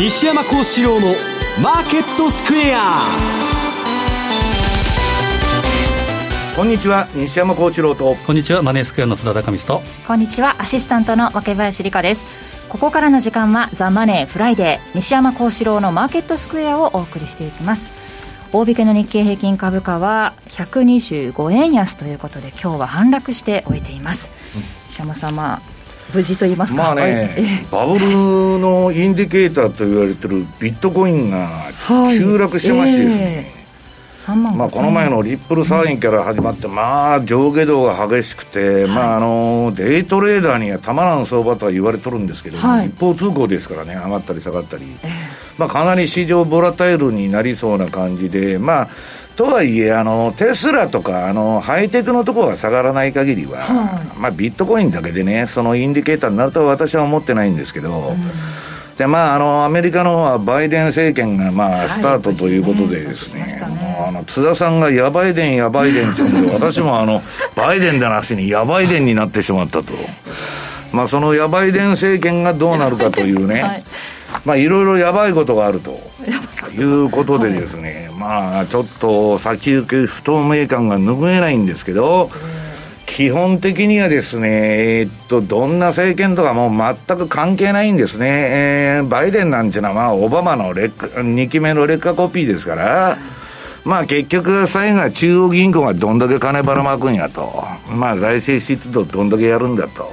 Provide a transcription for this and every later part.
西山孝四郎のマーケットスクエア。こんにちは西山孝四郎と。こんにちはマネースクエアの津田隆光と。こんにちはアシスタントの若林理香です。ここからの時間はザ・マネーフライデー西山孝四郎のマーケットスクエアをお送りしていきます。大引けの日経平均株価は125円安ということで今日は反落して終えています、うん、西山さんまあ無事と言いますか。まあね、バブルのインディケーターと言われてるビットコインが急落してましてですね、まあ、この前のリップルサインから始まって、まあ、上下動が激しくて、まあ、あのデイトレーダーにはたまらん相場とは言われとるんですけど、はい、一方通行ですからね、上がったり下がったり、まあ、かなり市場 volatile になりそうな感じで、まあ、とはいえあの、テスラとかあのハイテクのところが下がらない限りは、はい、まあ、ビットコインだけでね、そのインディケーターになるとは私は思ってないんですけど。うん。でまあ、あのアメリカの方はバイデン政権が、まあ、スタートということでですね、はいね。あの津田さんがや バイデン、やバイデンって言うんで、私もあのバイデンでなしにやバイデンになってしまったと、まあ、そのやバイデン政権がどうなるかというね、はい、まあ、いろいろやばいことがあるということでですね、まあ、ちょっと先行き不透明感が拭えないんですけど、基本的にはですね、えっと、どんな政権とかもう全く関係ないんですね。えー、バイデンなんていうのは、まあ、オバマの劣化、2期目の劣化コピーですから、まあ結局、最後は中央銀行がどんだけ金ばらまくんやと。まあ財政出動どんだけやるんだと。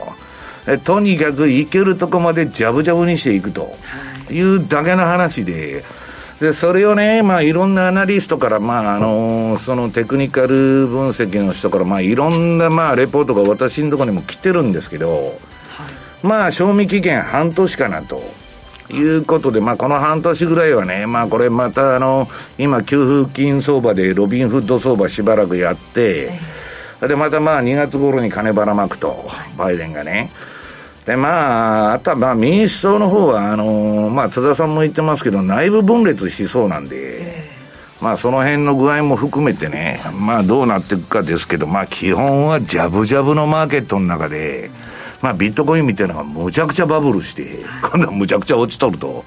えとにかく行けるとこまでジャブジャブにしていくというだけの話で、で、それをね、まあ、いろんなアナリストから、まあ、あのー、そのテクニカル分析の人から、まあ、いろんな、まあ、レポートが私のところにも来てるんですけど、はい、まあ、賞味期限半年かなと。いうことで、まあ、この半年ぐらいはね、まあ、これまた、あの、今、給付金相場でロビンフッド相場しばらくやって、で、またまあ、2月頃に金ばらまくと、バイデンがね。で、まあ、あとはまあ民主党の方は、あのー、まあ、津田さんも言ってますけど、内部分裂しそうなんで、まあ、その辺の具合も含めてね、まあ、どうなっていくかですけど、まあ、基本はジャブジャブのマーケットの中で、まあ、ビットコインみたいなのがむちゃくちゃバブルして、今度はむちゃくちゃ落ちとると、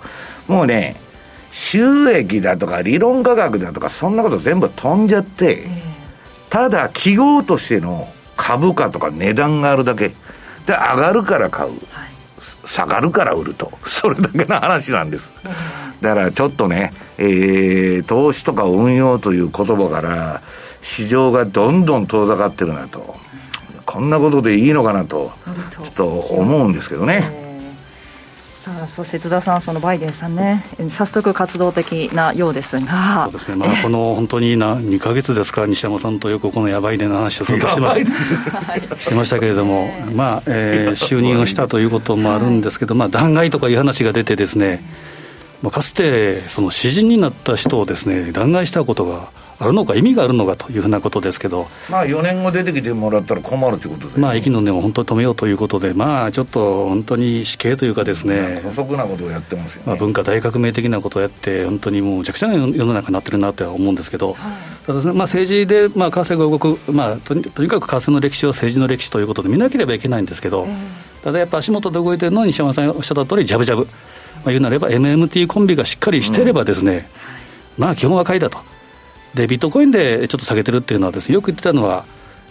もうね、収益だとか理論価格だとか、そんなこと全部飛んじゃって、ただ、記号としての株価とか値段があるだけ。で、上がるから買う。下がるから売ると。それだけの話なんです。だからちょっとね、えー、投資とか運用という言葉から、市場がどんどん遠ざかってるなと。こんなことでいいのかなと、ちょっと思うんですけどね。そして津田さん、そのバイデンさんね、早速活動的なようですが、そうですね、まあ、この本当にな2か月ですか、西山さんとよくこのやばいでの話をずっとしてまししてましたけれども、まあえー、就任をしたということもあるんですけど、まあ、弾劾とかいう話が出てですね、まあ、かつてその詩人になった人をですね弾劾したことがあるのか、意味があるのかというふうなことですけど、まあ、4年後出てきてもらったら困るということで、まあ、息の根を本当に止めようということで、まあ、ちょっと本当に死刑というかですね、姑息なことをやってますよ、ね、まあ、文化大革命的なことをやって、本当にもう、めちゃくちゃな世の中になってるなとは思うんですけど、はい、ただ、まあ、政治で、まあ、為替が動く、まあとに、とにかく為替の歴史を政治の歴史ということで見なければいけないんですけど、えー、ただやっぱ足元で動いてるのは、西山さんおっしゃった通り、じゃぶじゃぶ。まあ、言うなれば MMT コンビがしっかりしてればですね、うん、まあ基本は買いだと。でビットコインでちょっと下げてるっていうのはです、ね、よく言ってたのは、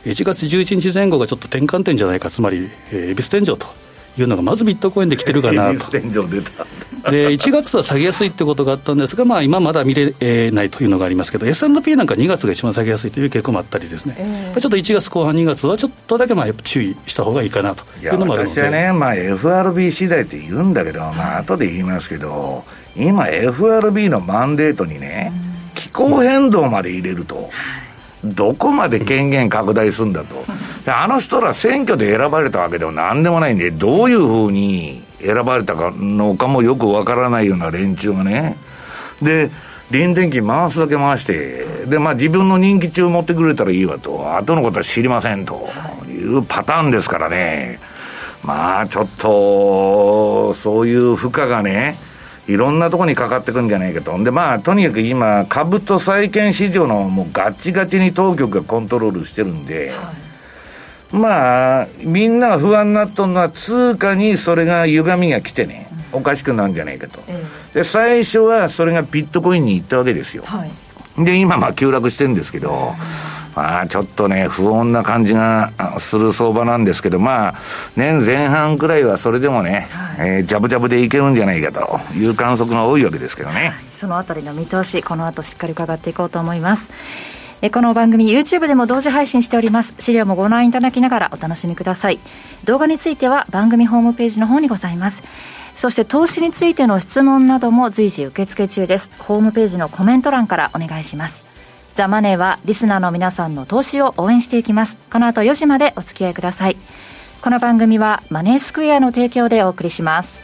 1月11日前後がちょっと転換点じゃないか、つまり、えー、恵比寿天井というのがまずビットコインで来てるかなと。天井出た。で1月は下げやすいってことがあったんですが、まあ、今まだ見れないというのがありますけど、S&P なんか2月が一番下げやすいという傾向もあったりですね、えー、ちょっと1月後半、2月はちょっとだけまあ注意した方がいいかなというのもあるので。私はね、まあ、FRB 次第って言うんだけど、まあ後で言いますけど、今、FRB のマンデートにね、うん気候変動まで入れると。どこまで権限拡大するんだと。あの人ら選挙で選ばれたわけでもなんでもないんで、どういうふうに選ばれたかのかもよくわからないような連中がね。で、臨転機回すだけ回して、で、まあ自分の人気中持ってくれたらいいわと、後のことは知りませんというパターンですからね。まあちょっと、そういう負荷がね、いろんなところにかかってくんじゃないかと。で、まあ、とにかく今、株と債券市場のもうガチガチに当局がコントロールしてるんで、はい、まあ、みんなが不安になっとるのは通貨にそれが歪みが来てね。おかしくなるんじゃないかと、で最初はそれがビットコインに行ったわけですよ、はい、で今まあ急落してるんですけど、まあ、ちょっとね、不穏な感じがする相場なんですけど、まあ、年前半くらいはそれでもね、はい、えー、ジャブジャブでいけるんじゃないかという観測が多いわけですけどね。そのあたりの見通し、この後しっかり伺っていこうと思います。えこの番組 YouTube でも同時配信しております。資料もご覧いただきながらお楽しみください。動画については番組ホームページの方にございます。そして投資についての質問なども随時受付中です。ホームページのコメント欄からお願いしますザ・マネーはリスナーの皆さんの投資を応援していきます。この後4時までお付き合いください。この番組はマネースクエアの提供でお送りします。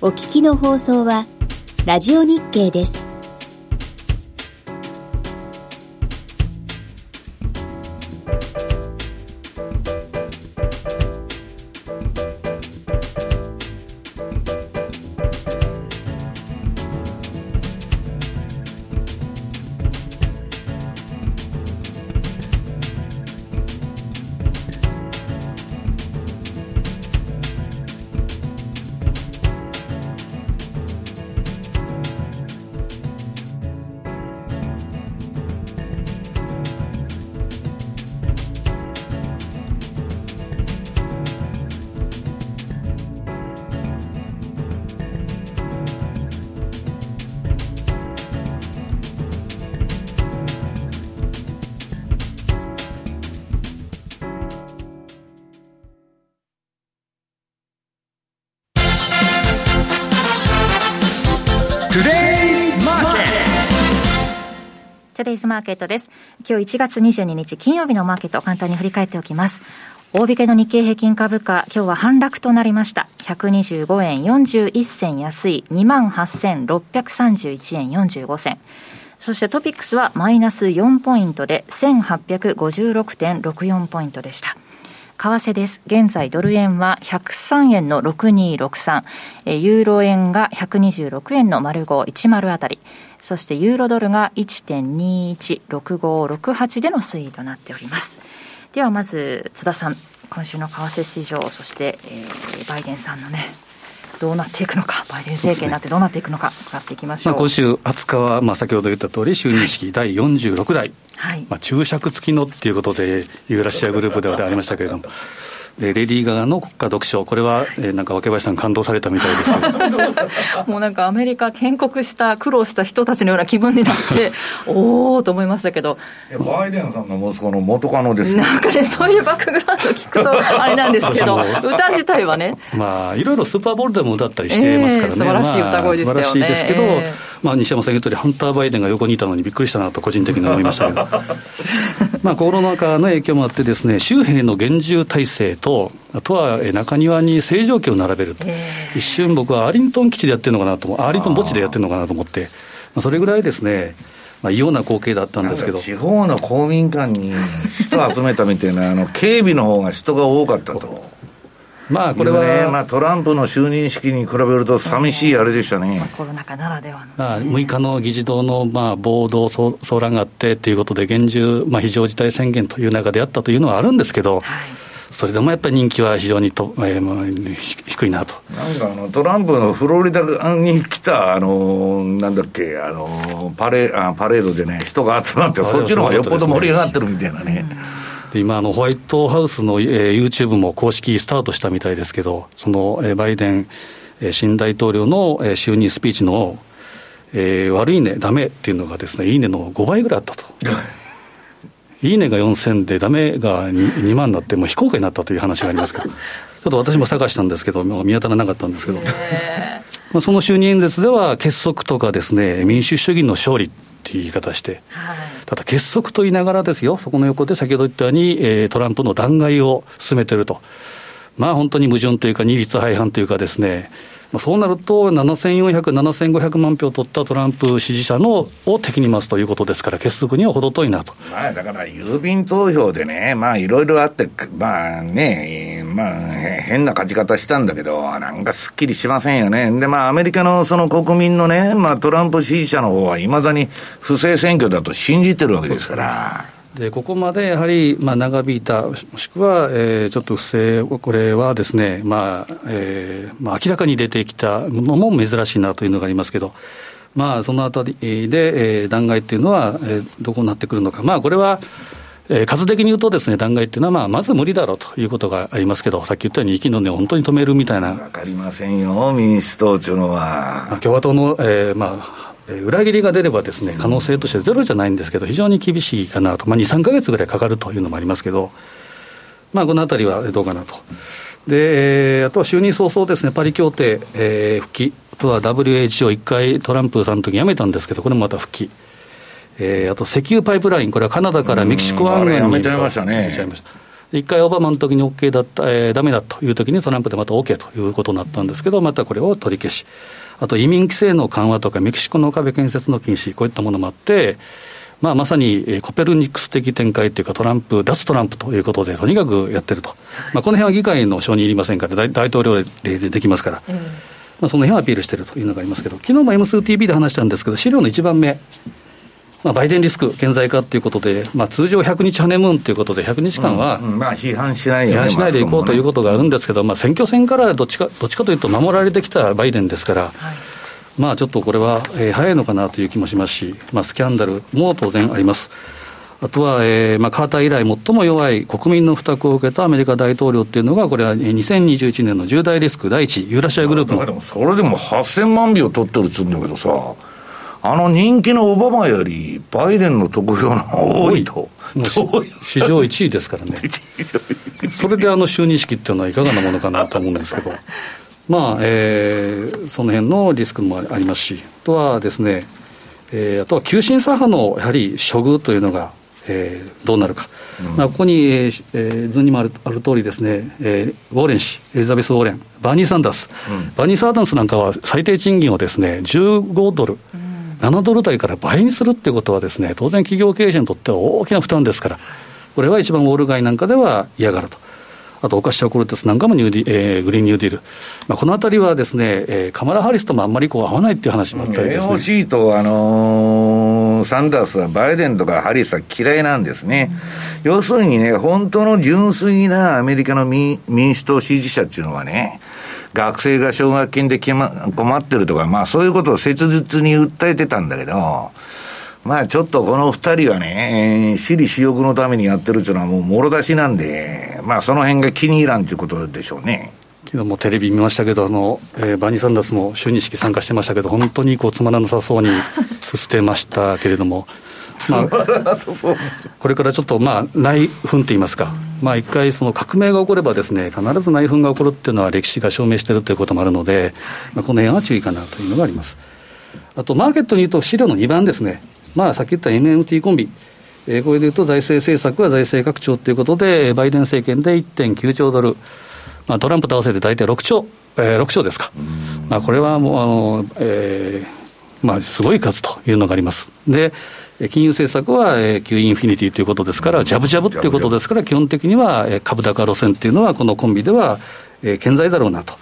お聞きの放送はラジオ日経です。デイズマーケットです。今日1月22日金曜日のマーケット簡単に振り返っておきます。大引けの日経平均株価、今日は反落となりました。125円41銭安い28,631円45銭。そしてトピックスはマイナス4ポイントで1856.64ポイントでした。為替です。現在ドル円は103円の6263、ユーロ円が126円の丸510あたり、そしてユーロドルが1.216568での推移となっております。ではまず津田さん、今週の為替市場、そして、えー、バイデンさんのね、どうなっていくのか、バイデン政権になってどうなっていくのか、伺っていきましょう、まあ、今週20日は、まあ、先ほど言った通り、就任式第46代、はい、まあ、注釈付きのっていうことで、ユーラシアグループではありましたけれども。でレディー・ガガの国家読書、これは、えー、なんか若林さん、感動されたみたいですけど。もうなんかアメリカ、建国した、苦労した人たちのような気分になって、おおと思いましたけど、バイデンさんの息子の元カノです、なんかね、そういうバックグラウンド聞くと、あれなんですけど、歌自体はね、まあ、いろいろスーパーボールでも歌ったりしてますからね、えー、素晴らしい歌声ですよね、まあ、素晴らしいですけど、えーまあ、西山さん言うとおり、ハンター・バイデンが横にいたのにびっくりしたなと、個人的に思いましたけど、まあコロナ禍の影響もあって、ですね州兵の厳重体制と、あとは中庭に正常期を並べると、一瞬、僕はアーリントン基地でやってるのかなと、アーリントン墓地でやってるのかなと思って、まあ、それぐらいですね。まあ、異様な光景だったんですけど。地方の公民館に人集めたみたいな、あの警備の方が人が多かったと。まあこれは、ね、まあ、トランプの就任式に比べると寂しいあれでしたね、まあ、コロナ禍ならではの、まあ、6日の議事堂のまあ暴動、騒乱があってということで、厳重、まあ、非常事態宣言という中であったというのはあるんですけど、はいそれでもやっぱり人気は非常にと、えー、低いなとなんかあのトランプのフロリダに来た、あのなんだっけ、あのパレあパレードでね、人が集まって、そっちの方がよっぽど盛り上がってるみたいなね。で今あの、ホワイトハウスの、えー、YouTube も公式スタートしたみたいですけど、その、えー、バイデン、えー、新大統領の、えー、就任スピーチの、えー、悪いね、だめっていうのがですね、いいねの5倍ぐらいあったと。いいねが4000で、だめが 2, 2万になって、もう非公開になったという話がありますけど、ちょっと私も探したんですけど、見当たらなかったんですけど、まあ、その就任演説では、結束とかですね、民主主義の勝利っていう言い方して、はい、ただ結束と言いながらですよ、そこの横で先ほど言ったように、えー、トランプの弾劾を進めてると。まあ本当に矛盾というか、二律背反というかですね、そうなると、7400、7500万票取ったトランプ支持者のを敵に回すということですから、結束には程遠いなと。まあ、だから郵便投票でね、まあいろいろあって、まあね、まあ変な勝ち方したんだけど、なんかすっきりしませんよね。で、まあアメリカのその国民のね、まあトランプ支持者の方はいまだに不正選挙だと信じてるわけですから。でここまでやはり、まあ、長引いた、もしくは、えー、ちょっと不正、これはですね、まあえーまあ、明らかに出てきたのも珍しいなというのがありますけど、まあ、そのあたりで、えー、弾劾っていうのは、えー、どこになってくるのか、まあ、これは、えー、数的に言うとですね、弾劾っていうのは、まあ、まず無理だろうということがありますけど、さっき言ったように、息の根を本当に止めるみたいな。わかりませんよ、民主党というのは。共和党の、えー、まあ、裏切りが出ればですね、可能性としてゼロじゃないんですけど、非常に厳しいかなと、まあ、2、3か月ぐらいかかるというのもありますけど、まあ、このあたりはどうかなと。で、あとは就任早々ですね、パリ協定、えー、復帰、あとは WHO、一回トランプさんの時辞めたんですけど、これもまた復帰。えー、あと石油パイプライン、これはカナダからメキシコ湾岸に。やめちゃいましたね。一回オバマの時に OK だった、えー、ダメだという時にトランプでまた OK ということになったんですけど、またこれを取り消し。あと移民規制の緩和とか、メキシコの壁建設の禁止、こういったものもあって、まあ、まさにコペルニクス的展開というか、トランプ、脱トランプということで、とにかくやってると、まあ、この辺は議会の承認いりませんから大、大統領令でできますから、うん、まあ、その辺はアピールしてるというのがありますけど、昨日も M2TV で話したんですけど、資料の一番目、まあ、バイデンリスク顕在化ということで、まあ、通常100日ハネムーンということで、100日間は、うんうん、まあ、批判しない、ね、批判しないでいこうということがあるんですけど、まあ、選挙戦からどっちかどっちかというと、守られてきたバイデンですから。はいまあ、ちょっとこれは、えー、早いのかなという気もしますし、まあ、スキャンダルも当然あります。あとは、えーまあ、カーター以来最も弱い国民の負託を受けたアメリカ大統領っていうのが、これは2021年の重大リスク第一、ユーラシアグループの。それでも8000万票取ってるっつうんだけどさ、あの人気のオバマより、バイデンの得票の多いと。史上1位ですからね。それであの就任式っていうのはいかがなものかなと思うんですけど。まあえー、その辺のリスクもありますし、あとはですね、えー、あとは急進左派のやはり処遇というのが、えー、どうなるか、うん、まあ、ここに、えーえー、図にもあるある通りですね、えー、ウォーレン氏、エリザベス・ウォーレン、バーニー・サンダース、うん、バーニー・サンダースなんかは最低賃金をですね15ドル、うん、7ドル台から倍にするっていうことはですね、当然企業経営者にとっては大きな負担ですから、これは一番ウォール街なんかでは嫌がると。あとオカシア・コルテスなんかもニューディ、えー、グリーンニューディール、まあ、このあたりはですね、えー、カマラ・ハリスともあんまりこう合わないっていう話もあったりですね。AOC と、あのー、サンダースはバイデンとかハリスは嫌いなんですね。うん、要するにね、本当の純粋なアメリカの民民主党支持者っていうのはね、学生が奨学金で困ってるとか、まあそういうことを切実に訴えてたんだけど、まあちょっとこの二人はね、私利私欲のためにやってるっていうのはもうもろ出しなんで、まあその辺が気に入らんということでしょうね。昨日もテレビ見ましたけど、あの、えー、バニー・サンダースも就任式参加してましたけど、本当にこうつまらなさそうに すてましたけれども、まあ、これからちょっと、まあ、内紛といいますか、まあ、一回、その革命が起こればですね、必ず内紛が起こるっていうのは歴史が証明しているということもあるので、まあ、この辺は注意かなというのがあります。あと、マーケットに言うと、資料の2番ですね。まあ、さっき言った MMT コンビ、えー、これでいうと財政政策は財政拡張ということで、バイデン政権で1.9兆ドル、まあ、トランプと合わせて大体6兆、えー、6兆ですか、まあ、これはもう、あのえーまあ、すごい数というのがあります。で金融政策は、えー、Q インフィニティということですから、ジャブジャブっていうことですから、基本的には、えー、株高路線っていうのは、このコンビでは、えー、健在だろうなと。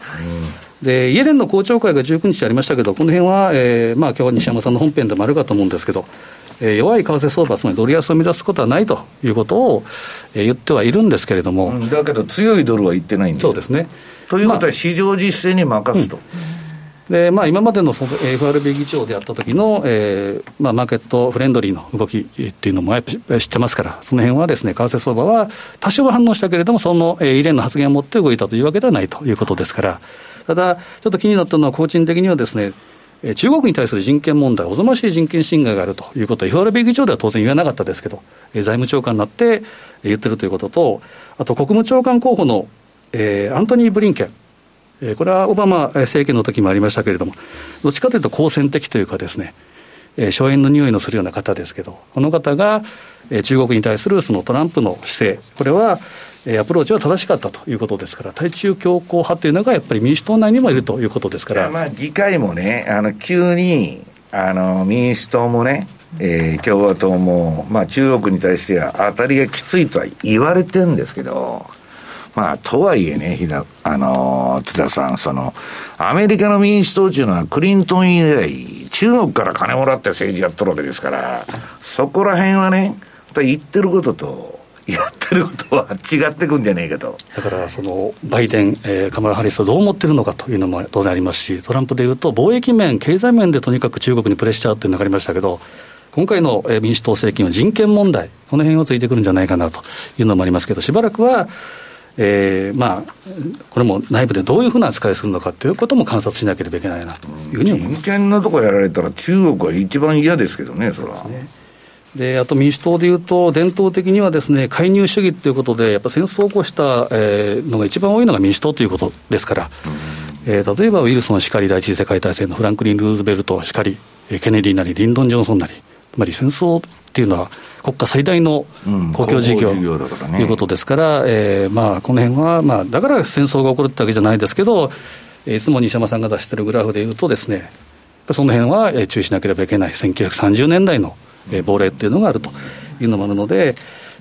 で、イエレンの公聴会が19日ありましたけど、この辺は、えー、まあ、今日は西山さんの本編でもあるかと思うんですけど、えー、弱い為替相場、つまりドル安を目指すことはないということを、えー、言ってはいるんですけれども、うん、だけど、強いドルは言ってないんそうですね。ということは、市場実践に任すと。まあうんでまあ、今までの FRB 議長であった時の、えーまあ、マーケットフレンドリーの動きっていうのもやっぱ知ってますから、その辺はですね、為替相場は多少は反応したけれども、その、えー、異例の発言を持って動いたというわけではないということですから、ただ、ちょっと気になったのは、個人的にはですね、中国に対する人権問題、おぞましい人権侵害があるということは、FRB 議長では当然言わなかったですけど、財務長官になって言ってるということと、あと国務長官候補の、えー、アントニー・ブリンケン、えー、これはオバマ政権の時もありましたけれども、どっちかというと好戦的というかですね、えー、荘園の匂いのするような方ですけど、この方が、えー、中国に対するそのトランプの姿勢、これは、アプローチは正しかったということですから、対中強硬派というのがやっぱり民主党内にもいるということですから。まあ、議会もね、あの急にあの民主党もね、えー、共和党も、まあ、中国に対しては当たりがきついとは言われてるんですけど、まあ、とはいえね、ひだあの津田さん、その、アメリカの民主党っていうのは、クリントン以来、中国から金もらって政治やっとるわけですから、そこら辺はね、言ってることと、やってることは違ってくんじゃねえかと。だからそのバイデン、えー、カマラ・ハリスとどう思ってるのかというのも当然ありますし、トランプでいうと、貿易面、経済面でとにかく中国にプレッシャーっていうのがありましたけど、今回の民主党政権は人権問題、この辺をついてくるんじゃないかなというのもありますけど、しばらくは、えー、まあ、これも内部でどういうふうな扱いするのかということも観察しなければいけないなというふうに思います。人権のとこやられたら中国は一番嫌ですけどね、それは。ね、であと民主党でいうと、伝統的にはですね介入主義ということで、やっぱ戦争を起こした、えー、のが一番多いのが民主党ということですから、えー、例えばウィルソンしかり、第一次世界大戦のフランクリン・ルーズベルトしかり、ケネディなり、リンドン・ジョンソンなり、つまり戦争っていうのは、国家最大の公共事業,、ということですから、えーまあ、この辺は、まあ、だから戦争が起こるってわけじゃないですけど、いつも西山さんが出してるグラフでいうとですね、その辺は注意しなければいけない、1930年代の亡霊っていうのがあるというのもあるので、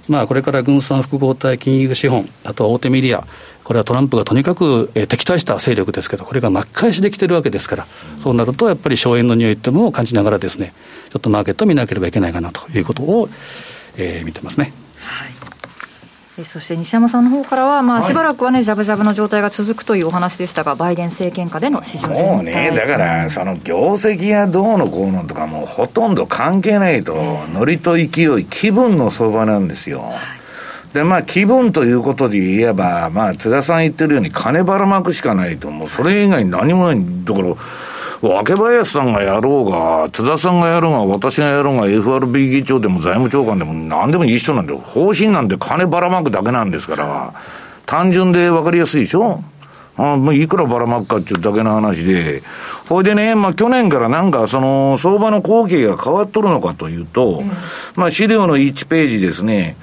まあ、これから軍産複合体金融資本、あとは大手メディア、これはトランプがとにかく敵対した勢力ですけど、これが巻き返しできてるわけですから、そうなるとやっぱり荘園の匂いっていうのを感じながらですね、ちょっとマーケットを見なければいけないかなということを、えー、見てますね。はいそして西山さんの方からは、まあ、しばらくはね、じゃぶじゃぶの状態が続くというお話でしたが、バイデン政権下での市場もうね、だから、その業績がどうのこうのとか、もうほとんど関係ないと、ノリと勢い、気分の相場なんですよ。で、まあ、気分ということで言えば、まあ、津田さん言ってるように、金ばらまくしかないと、もうそれ以外に何もない。だから、若林さんがやろうが、津田さんがやろうが、私がやろうが、FRB 議長でも財務長官でも何でも一緒なんだよ。方針なんて金ばらまくだけなんですから、単純で分かりやすいでしょ？あもういくらばらまくかっていうだけの話で、ほいでね、まあ去年からなんかその相場の後継が変わっとるのかというと、うん、まあ資料の1ページですね、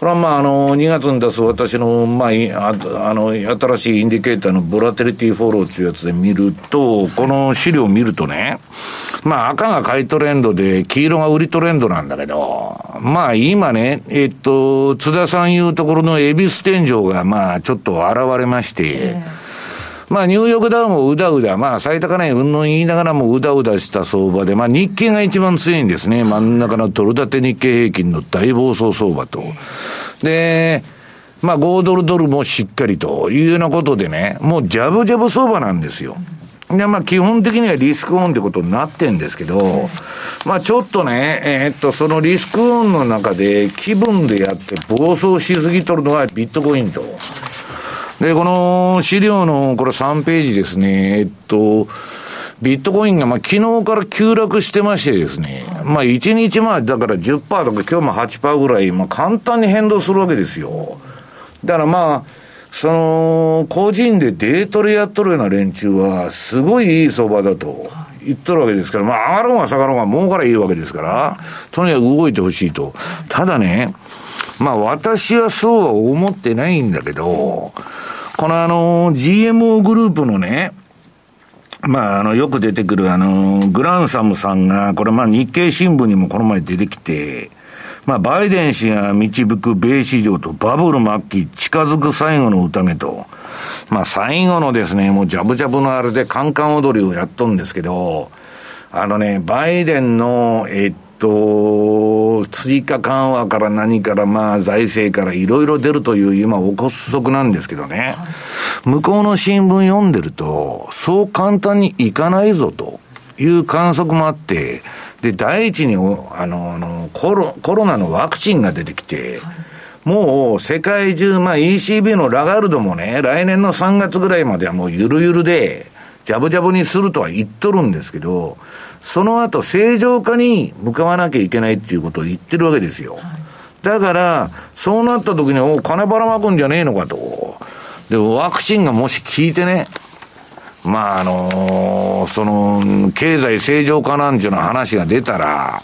これはまあ、あの、2月に出す私の、まあ、あの、新しいインディケーターのボラテリティフォローというやつで見ると、この資料を見るとね、まあ、赤が買いトレンドで、黄色が売りトレンドなんだけど、まあ、今ね、えっと、津田さんいうところの恵比寿天井が、まあ、ちょっと現れまして、えーまあ、ニューヨークダウンもうだうだ、まあ、最高値うんぬん言いながらもうだうだした相場で、まあ、日経が一番強いんですね。真ん中のドル建て日経平均の大暴走相場と。で、まあ、5ドルドルもしっかりというようなことでね、もうジャブジャブ相場なんですよ。で、まあ、基本的にはリスクオンってことになってんですけど、まあ、ちょっとね、えー、っと、そのリスクオンの中で気分でやって暴走しすぎとるのはビットコインと。で、この資料のこれ3ページですね、えっと、ビットコインがまあ昨日から急落してましてですね、まあ1日前だから10%とか今日も8%ぐらい、まあ簡単に変動するわけですよ。だからまあ、その、個人でデートでやっとるような連中は、すごいいい相場だと言っとるわけですから、まあ上がろうが下がろうが儲からいいわけですから、とにかく動いてほしいと。ただね、まあ私はそうは思ってないんだけど、このあの、GMO グループのね、まあ、あの、よく出てくるあの、グランサムさんが、これまあ日経新聞にもこの前出てきて、まあ、バイデン氏が導く米市場とバブル末期近づく最後の宴と、まあ、最後のですね、もうジャブジャブのあれでカンカン踊りをやっとんですけど、あのね、バイデンの、えっと、追加緩和から何から、まあ、財政からいろいろ出るという今、憶測なんですけどね、向こうの新聞読んでると、そう簡単にいかないぞという観測もあって、で、第一に、あの、あのコロコロナのワクチンが出てきて、もう世界中、まあ ECB のラガルドもね、来年の3月ぐらいまではもうゆるゆるで、ジャブジャブにするとは言っとるんですけど、その後正常化に向かわなきゃいけないっていうことを言ってるわけですよ。だから、そうなった時に、お金ばらまくんじゃねえのかと。で、ワクチンがもし効いてね、まあ、あのー、その、経済正常化なんちゅうの話が出たら、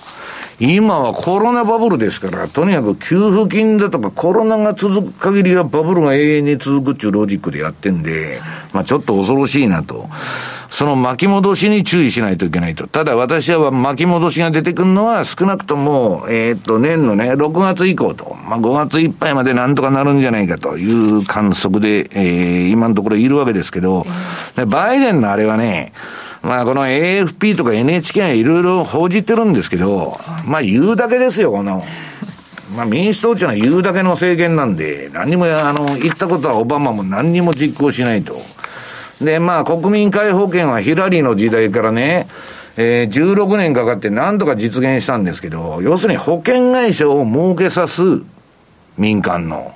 今はコロナバブルですから、とにかく給付金だとかコロナが続く限りはバブルが永遠に続くっていうロジックでやってんで、まあちょっと恐ろしいなと。その巻き戻しに注意しないといけないと。ただ私は巻き戻しが出てくるのは少なくとも、えー、っと、年のね、6月以降と、まあ5月いっぱいまでなんとかなるんじゃないかという観測で、えー、今のところいるわけですけど、バイデンのあれはね、まあこの AFP とか NHK がいろいろ報じてるんですけど、まあ言うだけですよ、この。まあ民主党っていうのは言うだけの政権なんで、何も、あの、言ったことはオバマも何にも実行しないと。で、まあ国民皆保険はヒラリーの時代からね、えー、16年かかって何とか実現したんですけど、要するに保険会社を儲けさす民間の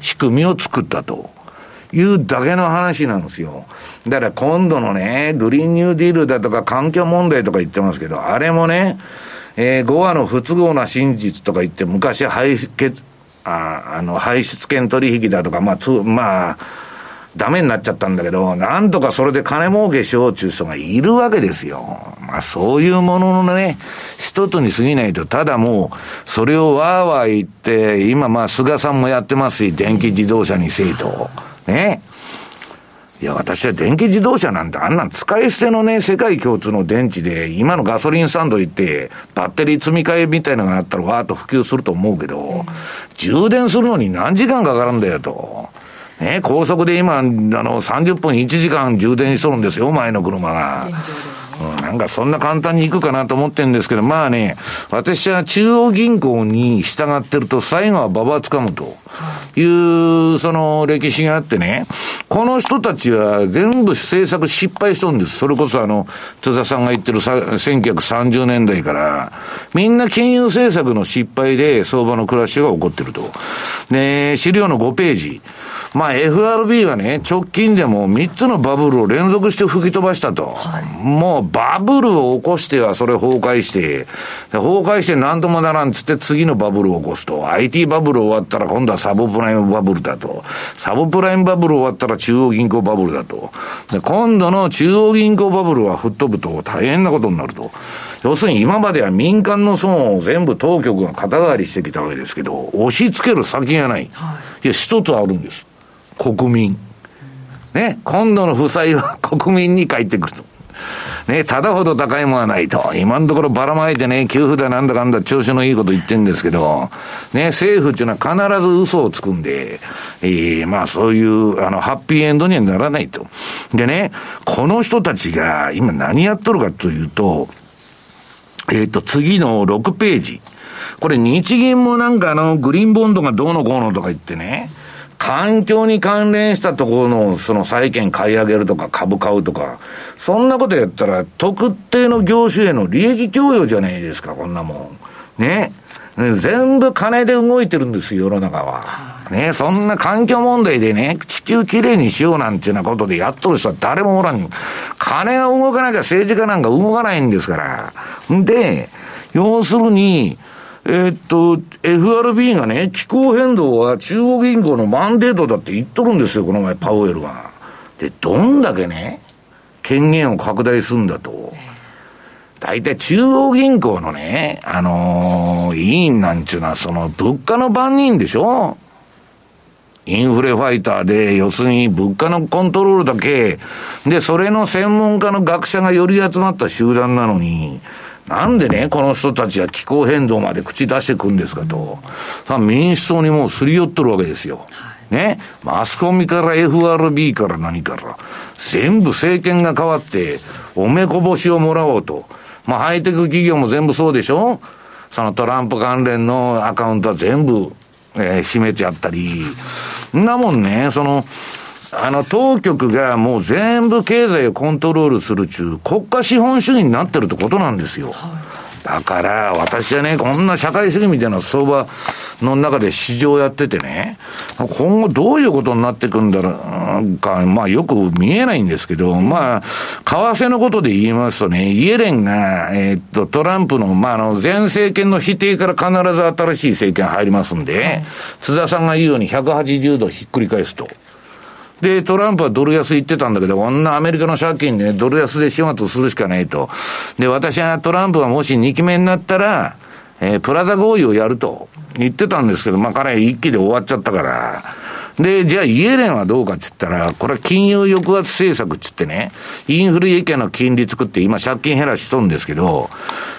仕組みを作ったと。いうだけの話なんですよ。だから今度のね、グリーンニューディールだとか環境問題とか言ってますけど、あれもね、えー、5話の不都合な真実とか言って、昔排血、ああの、排出権取引だとか、まあ、つ、まあ、ダメになっちゃったんだけど、なんとかそれで金儲けしようっていう人がいるわけですよ。まあそういうもののね、一つに過ぎないと、ただもう、それをわーわー言って、今まあ菅さんもやってますし、電気自動車にせいと。ね。いや、私は電気自動車なんてあんなん使い捨てのね、世界共通の電池で、今のガソリンスタンド行って、バッテリー積み替えみたいなのがあったらわーっと普及すると思うけど、充電するのに何時間かかるんだよと。ね、高速で今、あの、30分1時間充電しとるんですよ、前の車が。うん、なんかそんな簡単に行くかなと思ってるんですけど、まあね、私は中央銀行に従ってると最後は馬場つかむという、その歴史があってね、この人たちは全部政策失敗しとるんです。それこそあの、津田さんが言ってる1930年代から、みんな金融政策の失敗で相場のクラッシュが起こってると。で、資料の5ページ。まあ FRB はね、直近でも3つのバブルを連続して吹き飛ばしたと。はい、もうバブルを起こしてはそれ崩壊して、崩壊して何ともならんつって次のバブルを起こすと。IT バブル終わったら今度はサブプライムバブルだと。サブプライムバブル終わったら中央銀行バブルだと。で今度の中央銀行バブルは吹っ飛ぶと大変なことになると。要するに今までは民間の損を全部当局が肩代わりしてきたわけですけど、押し付ける先がない。はい、いや、一つあるんです。国民。ね、今度の負債は国民に返ってくると。ね、ただほど高いものはないと。今のところばらまいてね、給付だなんだかんだ調子のいいこと言ってんですけど、ね、政府っていうのは必ず嘘をつくんで、えー、まあそういう、あの、ハッピーエンドにはならないと。でね、この人たちが今何やっとるかというと、えっ、ー、と、次の6ページ。これ日銀もなんかあの、グリーンボンドがどうのこうのとか言ってね、環境に関連したところのその債券買い上げるとか株買うとか、そんなことやったら特定の業種への利益供与じゃないですか、こんなもん。ね。全部金で動いてるんですよ、世の中は。ね、そんな環境問題でね、地球きれいにしようなんていうようなことでやっとる人は誰もおらん。金が動かなきゃ政治家なんか動かないんですから。んで、要するに、えー、っと、FRB がね、気候変動は中央銀行のマンデートだって言っとるんですよ、この前、パウエルが。で、どんだけね、権限を拡大するんだと。大体中央銀行のね、あのー、委員なんちゅうのは、その物価の番人でしょインフレファイターで、要するに物価のコントロールだけ、で、それの専門家の学者がより集まった集団なのに、なんでね、この人たちは気候変動まで口出してくんですかと。さあ、民主党にもうすり寄っとるわけですよ。ね。マスコミから FRB から何から、全部政権が変わって、おめこぼしをもらおうと。まあ、ハイテク企業も全部そうでしょそのトランプ関連のアカウントは全部、えー、閉めちゃったり。んなもんね、その、あの、当局がもう全部経済をコントロールする中、国家資本主義になってるってことなんですよ。だから、私はね、こんな社会主義みたいな相場の中で市場やっててね、今後どういうことになっていくんだろうか、まあよく見えないんですけど、まあ、為替のことで言いますとね、イエレンが、えー、っと、トランプの、まあ、あの、前政権の否定から必ず新しい政権入りますんで、津田さんが言うように180度ひっくり返すと。で、トランプはドル安言ってたんだけど、こんなアメリカの借金ね、ドル安で始末するしかないと。で、私はトランプがもし2期目になったら、えー、プラザ合意をやると言ってたんですけど、まあ彼一期で終わっちゃったから。で、じゃあイエレンはどうかって言ったら、これは金融抑圧政策っつってね、インフレ以下の金利作って今借金減らしとんですけど、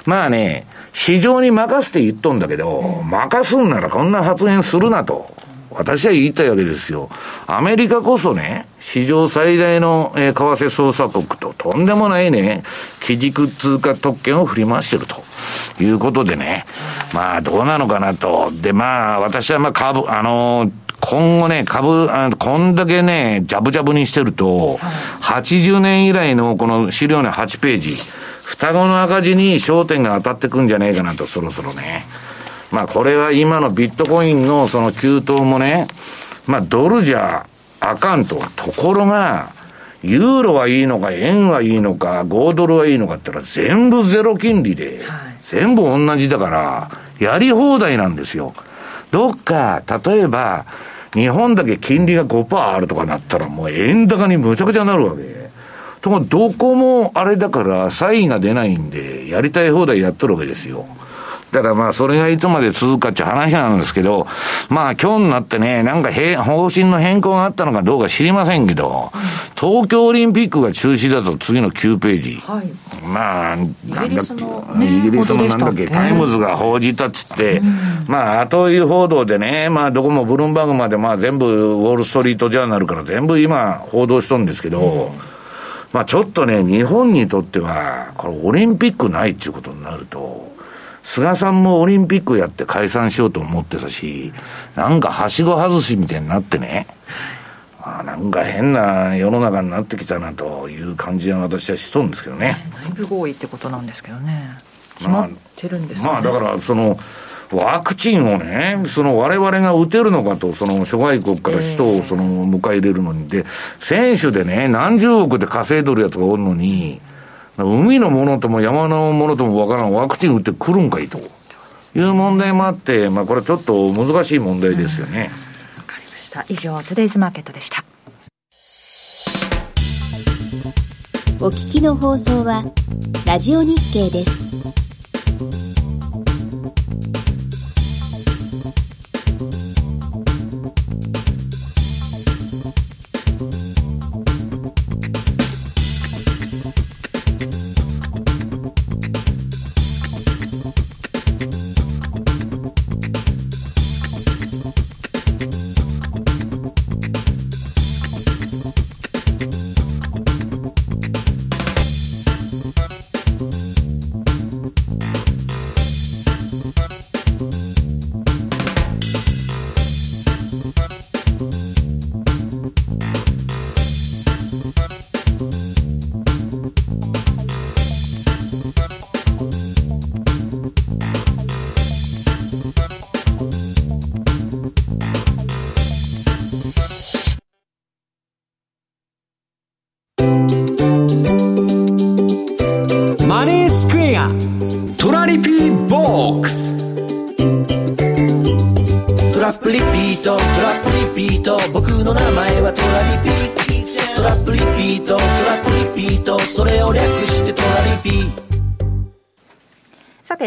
まあね、市場に任せて言っとんだけど、任すんならこんな発言するなと。私は言いたいわけですよ。アメリカこそね、史上最大の、えー、為替操作国ととんでもないね、基軸通貨特権を振り回してるということでね、まあ、どうなのかなと。で、まあ、私はまあ株、あの今後ね、株、あこんだけね、ジャブジャブにしてると、80年以来のこの資料の8ページ、双子の赤字に焦点が当たってくんじゃねえかなと、そろそろね。まあ、これは今のビットコインのその急騰もね、まあ、ドルじゃあかんと。ところが、ユーロはいいのか、円はいいのか、5ドルはいいのかって言ったら全部ゼロ金利で、全部同じだから、やり放題なんですよ。どっか、例えば、日本だけ金利が5%あるとかなったら、もう円高にむちゃくちゃなるわけ。とも、どこもあれだから、差異が出ないんで、やりたい放題やっとるわけですよ。だからまあ、それがいつまで続くかっていう話なんですけど、まあ、今日になってね、なんか方針の変更があったのかどうか知りませんけど、東京オリンピックが中止だと次の9ページ。はい、まあ、なんだっけ、イギリスのなんだっけ、タイムズが報じたっつって、まあ、後追い報道でね、まあ、どこもブルームバーグまでまあ全部ウォールストリートジャーナルから全部今報道しとるんですけど、まあちょっとね、日本にとっては、これオリンピックないっていうことになると、菅さんもオリンピックやって解散しようと思ってたし、なんかはしご外しみたいになってね、あなんか変な世の中になってきたなという感じは私はしそうんですけどね。内部合意ってことなんですけどね。決まってるんですか、ね、まあ、まあ、だからその、ワクチンをね、その我々が打てるのかと、その諸外国から人をその迎え入れるのに、で、選手でね、何十億で稼いどるやつがおるのに、海のものとも山のものともわからんワクチン打ってくるんかいという問題もあって、まあこれちょっと難しい問題ですよね。わ、うん、かりました。以上、トゥデイズマーケットでした。お聞きの放送は、ラジオ日経です。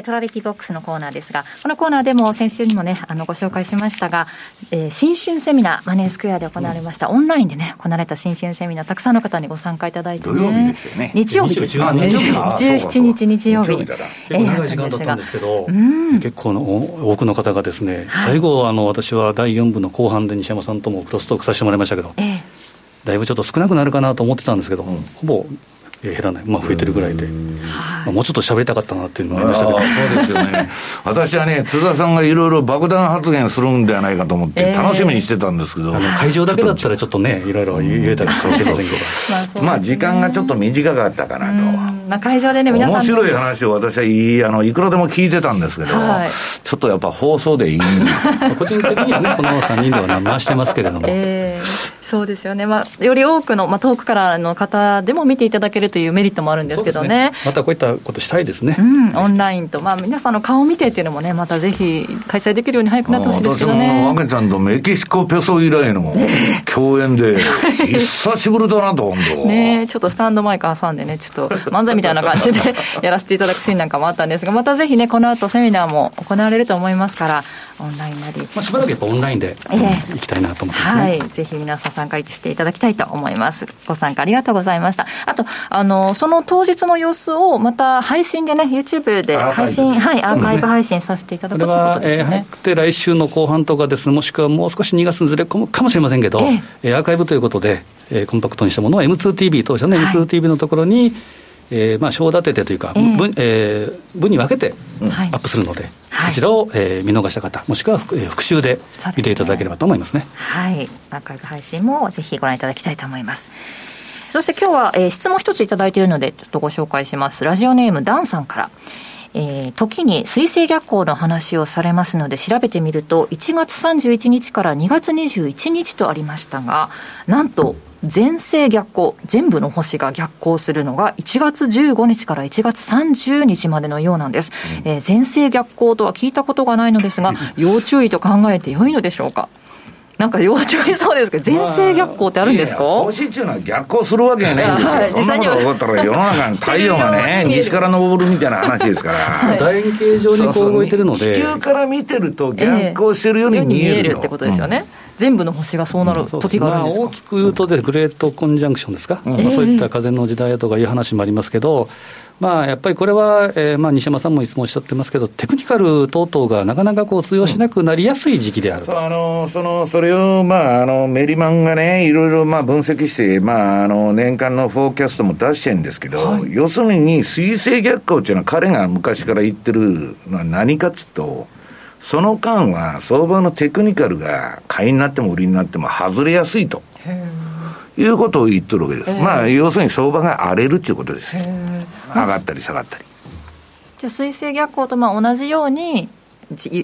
トラリピボックスのコーナーですが、このコーナーでも先週にもね、あの、ご紹介しましたが、えー、新春セミナー、マネースクエアで行われました、うん、オンラインでね、行われた新春セミナー、たくさんの方にご参加いただいてね。日曜日ですよね。17日日曜日。結構長い時間だったんですけど、えー、結構の多くの方がですね、はい、最後、あの、私は第4部の後半で西山さんともクロストークさせてもらいましたけど、えー、だいぶちょっと少なくなるかなと思ってたんですけど、うん、ほぼ減らない、まあ、増えてるぐらいで、まあ、もうちょっと喋りたかったなっていうのがありましたけど。そうですよね、私はね、津田さんがいろいろ爆弾発言するんではないかと思って、楽しみにしてたんですけど、えー、会場だけだったらちょっとね、いろいろ言えたりかもしれませんけど、まあ、時間がちょっと短かったかなと。まあ、会場でね、皆さん。面白い話を私はいい、あの、いくらでも聞いてたんですけど、はい、ちょっとやっぱ放送でいい 個人的にはね、この3人では回してますけれども。えーそうですよね、まあ、より多くの、まあ、遠くからの方でも見ていただけるというメリットもあるんですけどね、ね。またこういったことしたいですね、うん、オンラインと、まあ、皆さんの顔を見てっていうのもね、またぜひ開催できるように早くなってほしいですけどね。私も、ちゃんとメキシコペソ以来の共演で、久しぶりだなと、本当。ねちょっとスタンドマイク挟んでね、ちょっと漫才みたいな感じでやらせていただくシーンなんかもあったんですが、またぜひね、この後セミナーも行われると思いますから、オンラインなり、まあ、しばらくやっぱオンラインで行きたいなと思ってますね、はい、ぜひ皆さん参加していただきたいと思います。ご参加ありがとうございました。あとあのその当日の様子をまた配信でね YouTube で配信はいアーカイブ配信させていただくということですね。これは、えー、早くて来週の後半とかです。もしくはもう少し2月にずれ込むかもしれませんけど、えー、アーカイブということで、えー、コンパクトにしたものは M2TV 当社の M2TV のところに、はいえーまあ、章立ててというか、えー、分えー、分に分けてアップするので、はい、こちらを、えー、見逃した方、もしくは復,、えー、復習で見ていただければと思いますね。すねはい、アーカイブ配信もぜひご覧いただきたいと思います。そして今日は、えー、質問一ついただいているので、ちょっとご紹介します。ラジオネームダンさんから。えー、時に水星逆行の話をされますので調べてみると1月31日から2月21日とありましたがなんと全星逆行全部の星が逆行するのが1月15日から1月30日までのようなんです、うん、えー、全星逆行とは聞いたことがないのですが要注意と考えてよいのでしょうか？なんか要注意そうですけど、全盛逆行ってあるんですか、まあ、星っていうのは逆行するわけやないんですよ、はい、実際にそんなこと起こったら、世の中に 太陽がね、西から昇るみたいな話ですから、はい、楕円形状にこう動いてるので、地球から見てると、逆行してるように見える,、えー、見えるってことですよね。うん全部の星がそうなる時があるんですか、まあ、大きく言うとで、グレートコンジャンクションですか、うんまあ、そういった風の時代とかいう話もありますけど、まあ、やっぱりこれは、えーまあ、西山さんもいつもおっしゃってますけど、テクニカル等々がなかなかこう通用しなくなりやすい時期であると、うん、あのそのそれを、まあ、あのメリマンがね、いろいろまあ分析して、まあ、あの年間のフォーキャストも出してるんですけど、はい、要するに水星逆行っていうのは、彼が昔から言ってるのは何かっつうと、その間は相場のテクニカルが買いになっても売りになっても外れやすいと。いうことを言ってるわけです。まあ、要するに相場が荒れるっていうことですよ。上がったり下がったり。じゃあ、水星逆行とまあ同じように、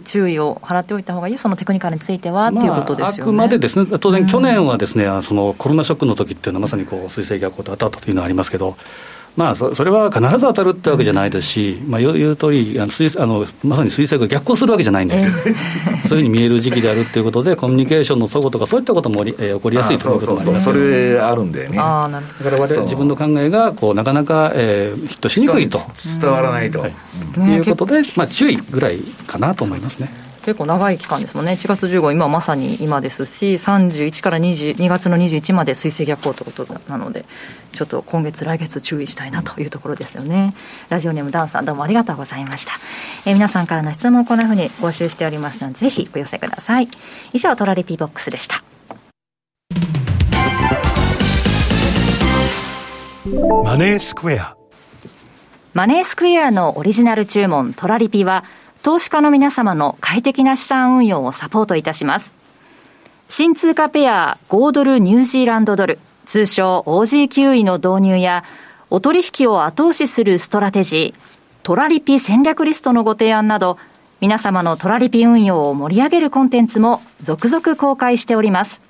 注意を払っておいたほうがいい、そのテクニカルについては、まあ、っていうことですよね、あ、くまでですね、当然、去年はですね、そのコロナショックの時っていうのは、まさにこう水星逆行と当たったというのはありますけど、まあそ、それは必ず当たるってわけじゃないですし、まあ、言う通りあの水あのまさに水星が逆行するわけじゃないんで、えー、そういうふうに見える時期であるということで、コミュニケーションの齟齬とか、そういったことも、えー、起こりやすいということもありますそれあるんだよね。あなるほどだから自分の考えがこうなかなか、えー、ヒットしにくいと。伝わらないと。はい、いうことで、まあ、注意ぐらいかなと思いますね。結構長い期間ですもんね、1月15、今まさに今ですし、31から2 2月の21まで水星逆行ということなので、ちょっと今月、来月注意したいなというところですよね。ラジオネームダンさん、どうもありがとうございました。えー、皆さんからの質問、こんなふうに募集しておりますので、ぜひお寄せください。以上、トラリピーボックスでした。マネースクエアマネースクエアのオリジナル注文トラリピは投資家の皆様の快適な資産運用をサポートいたします。新通貨ペア豪ドルニュージーランドドル、通称 OG9 位の導入や、お取引を後押しするストラテジー、トラリピ戦略リストのご提案など、皆様のトラリピ運用を盛り上げるコンテンツも続々公開しております。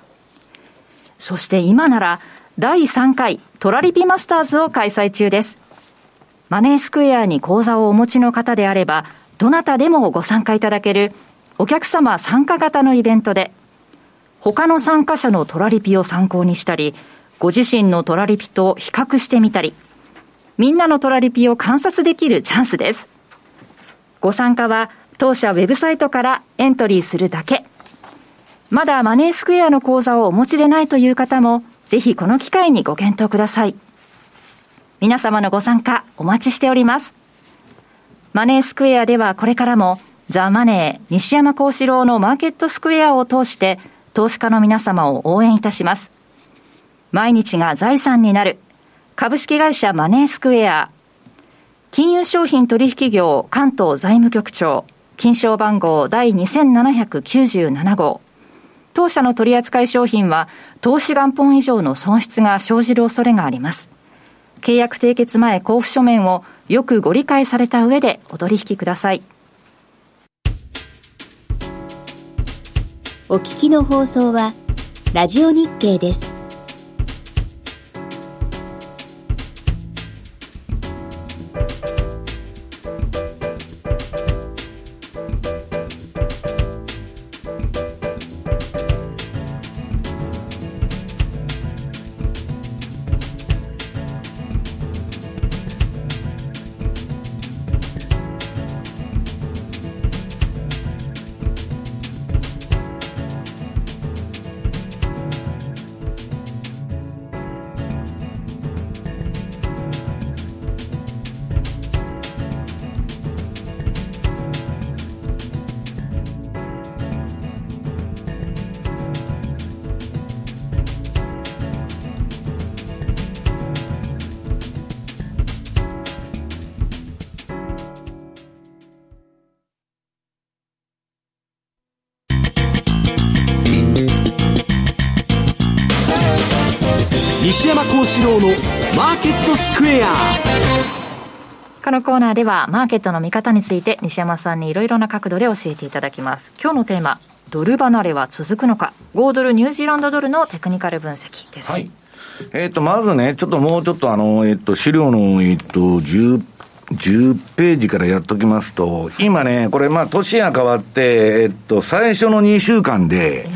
そして今なら、第3回トラリピマスターズを開催中です。マネースクエアに口座をお持ちの方であれば、どなたでもご参加いただけるお客様参加型のイベントで、他の参加者のトラリピを参考にしたり、ご自身のトラリピと比較してみたり、みんなのトラリピを観察できるチャンスです。ご参加は当社ウェブサイトからエントリーするだけ。まだマネースクエアの口座をお持ちでないという方も、ぜひこの機会にご検討ください。皆様のご参加お待ちしております。マネースクエアではこれからもザ・マネー西山幸四郎のマーケットスクエアを通して投資家の皆様を応援いたします。毎日が財産になる株式会社マネースクエア金融商品取引業関東財務局長金賞番号第2797号当社の取扱い商品は投資元本以上の損失が生じる恐れがあります。契約締結前交付書面をよくご理解された上でお取引ください。お聞きの放送は、ラジオ日経です。クエアこのコーナーではマーケットの見方について西山さんにいろいろな角度で教えていただきます。今日のテーマドル離れは続くのか。5ドルニュージーランドドルのテクニカル分析です。はい。えっ、ー、とまずねちょっともうちょっとあのえっ、ー、と資料のえっ、ー、と10 10ページからやっときますと、今ね、これまあ年が変わって、えっと、最初の2週間で、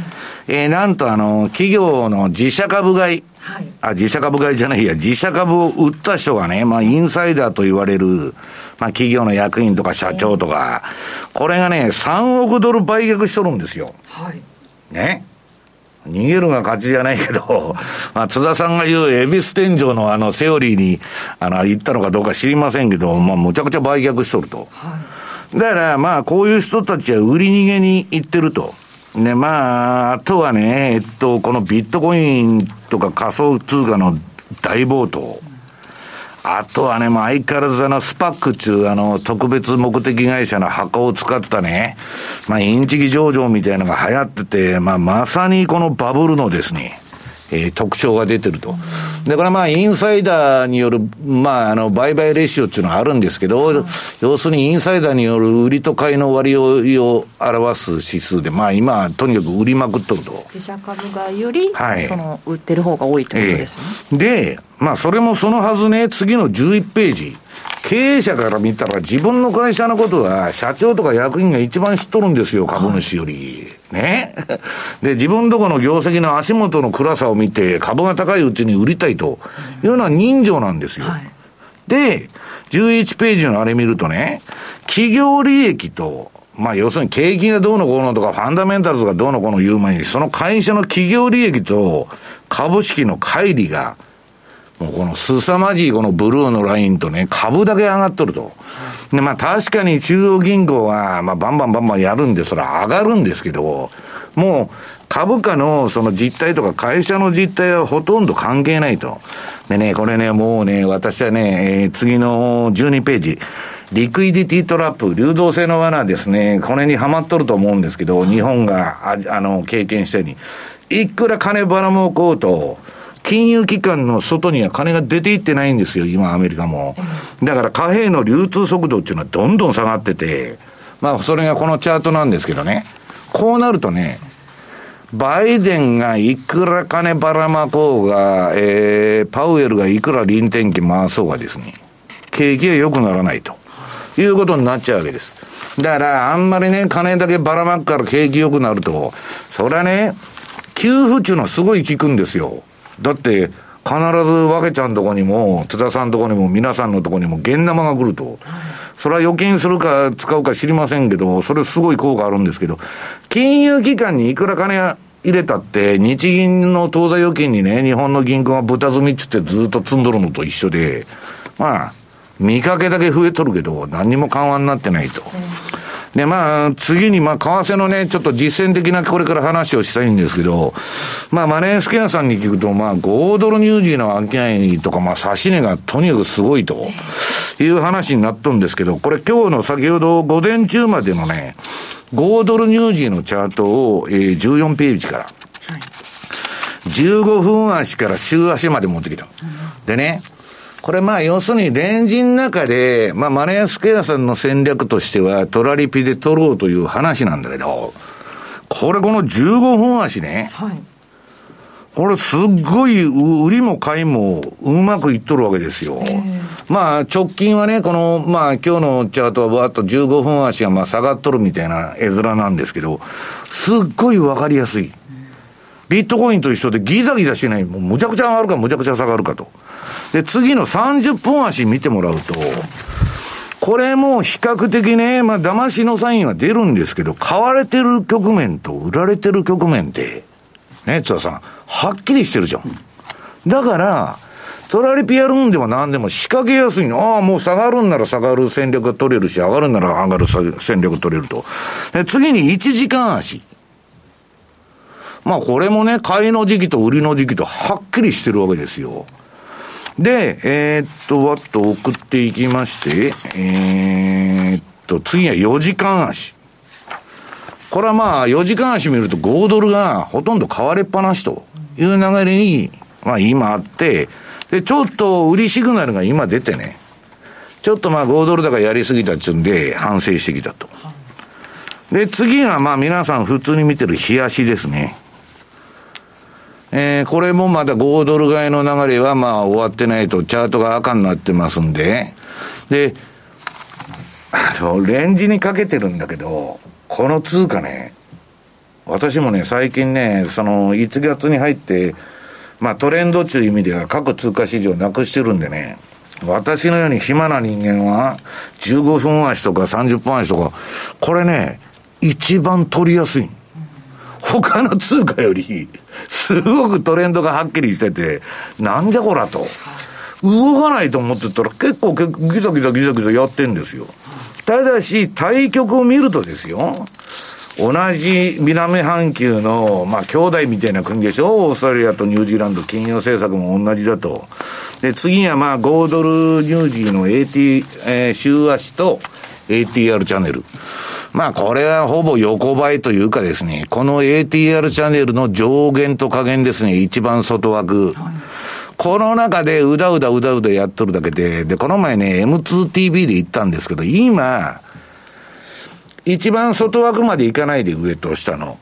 えー、なんとあの、企業の自社株買い、はい、あ、自社株買いじゃないや、自社株を売った人がね、まあ、インサイダーと言われる、まあ、企業の役員とか社長とか、これがね、3億ドル売却しとるんですよ。はい。ね。逃げるが勝ちじゃないけど、まあ、津田さんが言う恵比寿天井のあのセオリーに、あの、言ったのかどうか知りませんけど、まあ、むちゃくちゃ売却しとると。はい、だから、まあ、こういう人たちは売り逃げに行ってると。ね、まあ、あとはね、えっと、このビットコインとか仮想通貨の大暴騰。あとはね、まあ、相変わらずあの、スパック中あの、特別目的会社の箱を使ったね、まあ、インチキ上場みたいなのが流行ってて、まあ、まさにこのバブルのですね、えー、特徴が出てると。だからまあ、インサイダーによる、まあ、あの、売買レシオっていうのはあるんですけど、要するにインサイダーによる売りと買いの割合を表す指数で、まあ今、とにかく売りまくっとると。自社株買いより、はい、その、売ってる方が多いということですよね。えー、で、まあ、それもそのはずね、次の11ページ。経営者から見たら自分の会社のことは社長とか役員が一番知っとるんですよ、株主より。ね。で、自分とこの業績の足元の暗さを見て株が高いうちに売りたいというのは人情なんですよ。はい、で、11ページのあれ見るとね、企業利益と、まあ要するに景気がどうのこうのとかファンダメンタルズがどうのこうの言う前に、その会社の企業利益と株式の乖離がこの凄まじいこのブルーのラインとね、株だけ上がっとると。で、まあ確かに中央銀行は、まあバンバンバンバンやるんで、それは上がるんですけど、もう株価のその実態とか会社の実態はほとんど関係ないと。でね、これね、もうね、私はね、えー、次の12ページ。リクイディティトラップ、流動性の罠ですね、これにはまっとると思うんですけど、日本が、ああの、経験したように、いくら金ばらもこうと、金融機関の外には金が出ていってないんですよ、今アメリカも。だから貨幣の流通速度っていうのはどんどん下がってて、まあそれがこのチャートなんですけどね。こうなるとね、バイデンがいくら金ばらまこうが、えー、パウエルがいくら臨転機回そうがですね、景気が良くならないということになっちゃうわけです。だから、あんまりね、金だけばらまくから景気良くなると、それはね、給付っていうのはすごい効くんですよ。だって、必ずわけちゃんとこにも、津田さんとこにも、皆さんのとこにも、現玉が来ると。それは預金するか使うか知りませんけど、それすごい効果あるんですけど、金融機関にいくら金入れたって、日銀の当座預金にね、日本の銀行が豚積みっつってずっと積んどるのと一緒で、まあ、見かけだけ増えとるけど、何にも緩和になってないと。で、まあ、次に、まあ、為替のね、ちょっと実践的なこれから話をしたいんですけど、まあ、マネースケアさんに聞くと、まあ、5ドルニュージーの商いとか、まあ、差し値がとにかくすごいという話になっとるんですけど、これ今日の先ほど午前中までのね、5ドルニュージーのチャートを、えー、14ページから、15分足から週足まで持ってきた。でね、これまあ要するにレンジの中で、まあマネースケアさんの戦略としてはトラリピで取ろうという話なんだけど、これこの15分足ね、はい、これすっごい売りも買いもうまくいっとるわけですよ。まあ直近はね、この、まあ今日のチャートはわっと15分足がまあ下がっとるみたいな絵面なんですけど、すっごいわかりやすい。ビットコインと一緒でギザギザしない。もうむちゃくちゃ上がるかむちゃくちゃ下がるかと。で、次の30分足見てもらうと、これも比較的ね、まあ、騙しのサインは出るんですけど、買われてる局面と売られてる局面って、ね、津田さん、はっきりしてるじゃん。だから、トラリピやるんでも何でも仕掛けやすいの。ああ、もう下がるんなら下がる戦略が取れるし、上がるんなら上がる戦略取れると。で次に1時間足。まあこれもね、買いの時期と売りの時期とはっきりしてるわけですよ。で、えー、っと、わっと送っていきまして、えー、っと、次は4時間足。これはまあ、4時間足見ると5ドルがほとんど買われっぱなしという流れにまあ今あって、で、ちょっと売りシグナルが今出てね、ちょっとまあ5ドル高やりすぎたっちゅうんで反省してきたと。で、次がまあ皆さん普通に見てる冷やしですね。えー、これもまだ5ドル買いの流れはまあ終わってないと、チャートが赤になってますんで、で、レンジにかけてるんだけど、この通貨ね、私もね、最近ね、その、1月に入って、まあトレンドという意味では各通貨市場なくしてるんでね、私のように暇な人間は、15分足とか30分足とか、これね、一番取りやすい。他の通貨より、すごくトレンドがはっきりしてて、なんじゃこらと。動かないと思ってたら結構ギザギザギザギザやってんですよ。ただし、対局を見るとですよ、同じ南半球の、まあ、兄弟みたいな国でしょオーストラリアとニュージーランド、金融政策も同じだと。で、次はまあ、5ドルニュージーの AT、えー、週足と ATR チャンネル。まあ、これはほぼ横ばいというかですね、この ATR チャンネルの上限と下限ですね、一番外枠。はいこの中でうだうだうだうだやっとるだけで、で、この前ね、M2TV で行ったんですけど、今、一番外枠まで行かないで上と下の。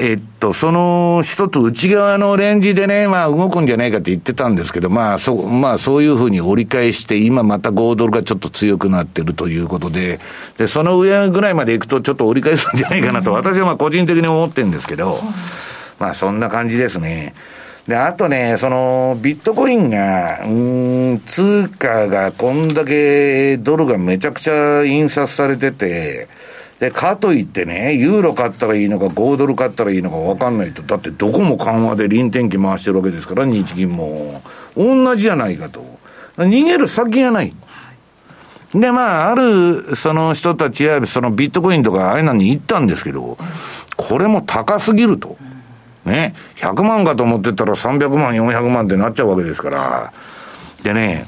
えっと、その一つ内側のレンジでね、まあ動くんじゃないかって言ってたんですけど、まあそ、まあそういうふうに折り返して、今また5ドルがちょっと強くなってるということで、で、その上ぐらいまで行くとちょっと折り返すんじゃないかなと、私はまあ個人的に思ってるんですけど、まあそんな感じですね。で、あとね、その、ビットコインが、うん、通貨がこんだけドルがめちゃくちゃ印刷されてて、で、かといってね、ユーロ買ったらいいのか、5ドル買ったらいいのか分かんないと。だってどこも緩和で臨転機回してるわけですから、日銀も。同じじゃないかと。逃げる先がない。で、まあ、ある、その人たちや、そのビットコインとかああいうのに行ったんですけど、これも高すぎると。ね。100万かと思ってたら300万、400万ってなっちゃうわけですから。でね、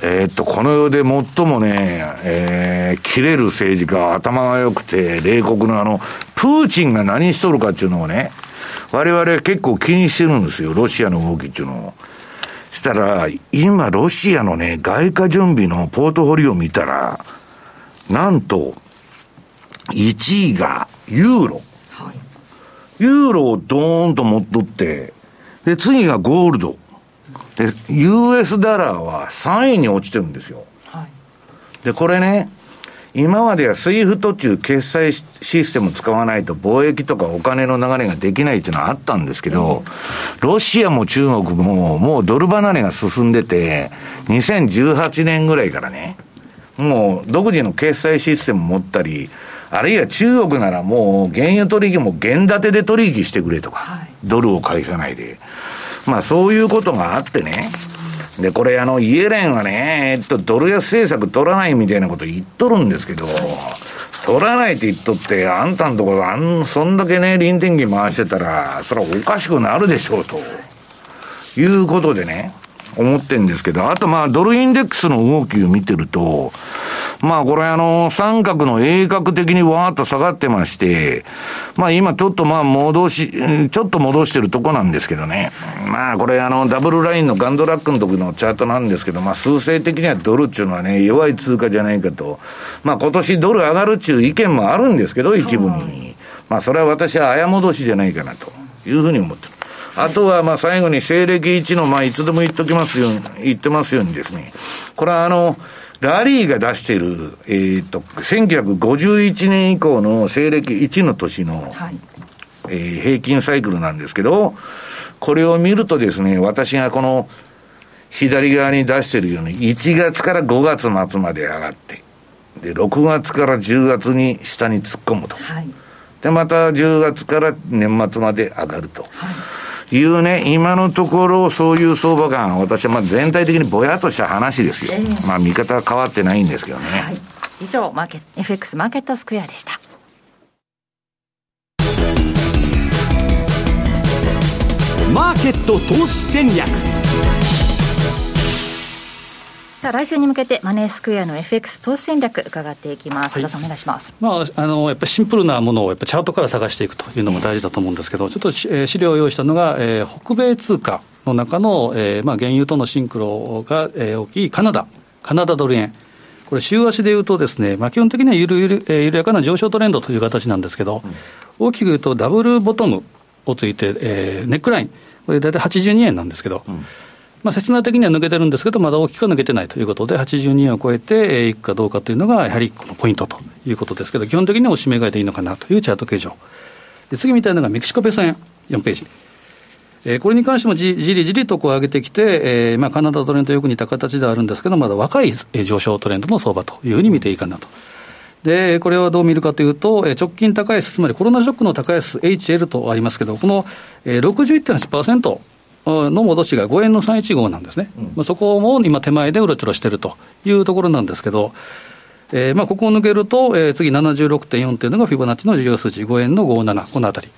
えー、っと、この世で最もね、えー、切れる政治家、頭が良くて、冷酷なあの、プーチンが何しとるかっていうのをね、我々結構気にしてるんですよ、ロシアの動きっていうのを。したら、今、ロシアのね、外貨準備のポートフォリオを見たら、なんと、1位がユーロ。はい、ユーロをドーンと持っとって、で、次がゴールド。で、US ダラーは3位に落ちてるんですよ。はい、で、これね、今までは SWIFT っちゅう決済システム使わないと貿易とかお金の流れができないっていうのはあったんですけど、ロシアも中国ももうドル離れが進んでて、2018年ぐらいからね、もう独自の決済システム持ったり、あるいは中国ならもう原油取引も原建てで取引してくれとか、はい、ドルを返さないで。まあそういうことがあってね。で、これあの、イエレンはね、えっと、ドル安政策取らないみたいなこと言っとるんですけど、取らないって言っとって、あんたんところ、あん、そんだけね、臨転機回してたら、それはおかしくなるでしょうと。いうことでね、思ってんですけど、あとまあ、ドルインデックスの動きを見てると、まあこれあの、三角の鋭角的にわーっと下がってまして、まあ今ちょっとまあ戻し、ちょっと戻してるとこなんですけどね。まあこれあの、ダブルラインのガンドラックの時のチャートなんですけど、まあ数勢的にはドルっていうのはね、弱い通貨じゃないかと。まあ今年ドル上がるっていう意見もあるんですけど、一部に。まあそれは私はあや戻しじゃないかなというふうに思ってる。あとは、まあ、最後に西暦1の、まあ、いつでも言っときますように、言ってますようにですね、これはあの、ラリーが出している、えっ、ー、と、1951年以降の西暦1の年の、はい、えー、平均サイクルなんですけど、これを見るとですね、私がこの左側に出しているように、1月から5月末まで上がって、で、6月から10月に下に突っ込むと。はい、で、また10月から年末まで上がると。はいいうね、今のところ、そういう相場感、私はまあ全体的にぼやっとした話ですよ。えー、まあ見方は変わってないんですけどね。はい、以上、マーケット、FX マーケットスクエアでした。マーケット投資戦略さあ来週に向けてマネースクエアの FX 投資戦略伺っていきます、はい、お願いします、まあ、あのやっぱりシンプルなものをやっぱチャートから探していくというのも大事だと思うんですけど、ちょっと、えー、資料を用意したのが、えー、北米通貨の中の、えーまあ、原油とのシンクロが、えー、大きいカナダカナダドル円。これ、週足でいうとですね、まあ、基本的にはゆるゆる、えー、緩やかな上昇トレンドという形なんですけど、うん、大きく言うとダブルボトムをついて、えー、ネックライン。これ大体82円なんですけど、うんまあ、切断的には抜けてるんですけど、まだ大きくは抜けてないということで、82円を超えていくかどうかというのが、やはりこのポイントということですけど、基本的には押し目買いでいいのかなというチャート形状。で次みたいなのがメキシコペソ円、4ページ。えー、これに関してもじじりじりとこう上げてきて、えーまあ、カナダトレンドよく似た形ではあるんですけど、まだ若い上昇トレンドの相場というふうに見ていいかなと。で、これはどう見るかというと、直近高安、つまりコロナショックの高安 HL とありますけど、この61.8%、の戻しが5円の315なんですね、うん、まあ、そこも今、手前でうろちょろしてるというところなんですけど、えー、まあここを抜けると、えー、次76.4というのがフィボナッチの事業数値、5円の57、このあたり、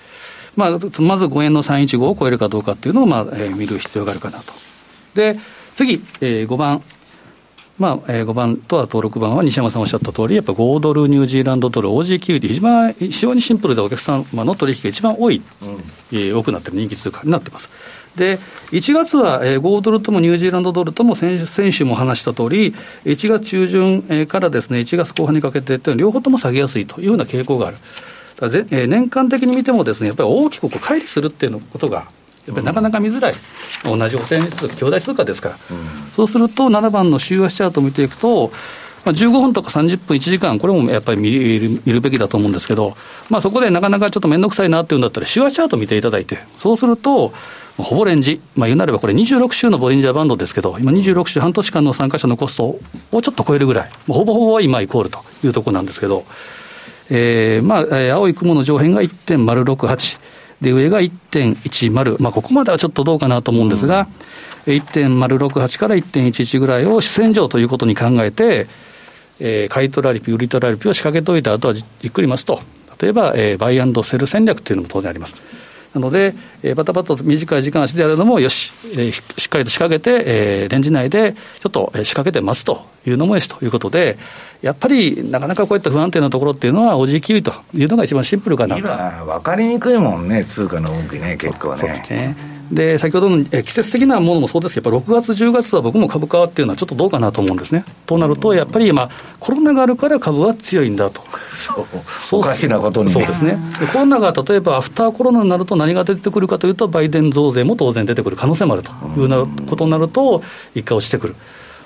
まあ、まず5円の315を超えるかどうかっていうのを、まあえー、見る必要があるかなと。で次、えー、5番、まあえー、5番とあと6番は西山さんおっしゃった通り、やっぱ5ドル、ニュージーランドドル、OG で一番非常にシンプルでお客様の取引が一番多い、うんえー、多くなってる人気通貨になってます。で1月は、えー、5ドルともニュージーランドドルとも先先週も話した通り、1月中旬、えー、からですね1月後半にかけて両方とも下げやすいというような傾向がある。ぜえー、年間的に見てもですねやっぱり大きくこう乖離するっていうことがやっぱりなかなか見づらい、うん、同じ汚染数、兄弟通貨ですから、うん、そうすると7番の週足チャートを見ていくと、まあ、15分とか30分、1時間、これもやっぱり見る見るべきだと思うんですけど、まあ、そこでなかなかちょっと面倒くさいなっていうんだったら、週足チャート見ていただいて、そうすると、ほぼレンジ、まあ、言うなればこれ26週のボリンジャーバンドですけど、今26週半年間の参加者のコストをちょっと超えるぐらい、ほぼほぼは今イコールというところなんですけど、えー、まあ、えー、青い雲の上辺が1.068。で、上が1.10、まあ、ここまではちょっとどうかなと思うんですが、うん、1.068から1.11ぐらいを主戦場ということに考えて、えー、買い取られピ、売り取られピを仕掛けといた後はじっくり待つと。例えば、えー、バイアンドセル戦略というのも当然あります。なので、えー、バタバタと短い時間足でやるのもよし、えー、しっかりと仕掛けて、えー、レンジ内でちょっと仕掛けてますというのもよしということで、やっぱりなかなかこういった不安定なところっていうのは、おじきというのが一番シンプルかなと。今、分かりにくいもんね、通貨の動きね、結構ね。そうですねで先ほどの季節的なものもそうですけど、やっぱ6月、10月は僕も株価っていうのはちょっとどうかなと思うんですね。となると、やっぱり今、コロナがあるから株は強いんだと。そうおかしなことに、ね、そうですねで。コロナが例えばアフターコロナになると何が出てくるかというと、バイデン増税も当然出てくる可能性もあるというなことになると、一回落ちてくる。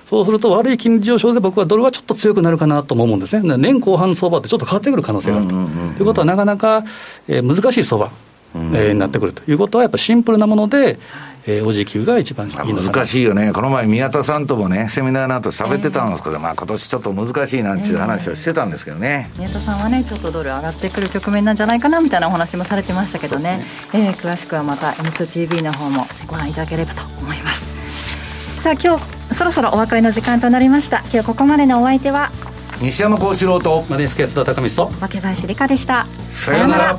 そうすると、悪い金利上昇で僕はドルはちょっと強くなるかなと思うんですね、年後半相場ってちょっと変わってくる可能性があると。ということは、なかなか、えー、難しい相場、えー、になってくるということは、やっぱりシンプルなもので、えー、OG 級が一番いいの難しいよね、この前、宮田さんともね、セミナーの後喋ってたんですけど、えー、まあ今年ちょっと難しいなんていう話をしてたんですけどね、えー、宮田さんはね、ちょっとドル上がってくる局面なんじゃないかなみたいなお話もされてましたけどね、ね。えー、詳しくはまた M2TV の方もご覧いただければと思います。さあ今日そろそろお別れの時間となりました。今日ここまでのお相手は西山幸四郎とマネースケ田高見と若林理香でした。さようなら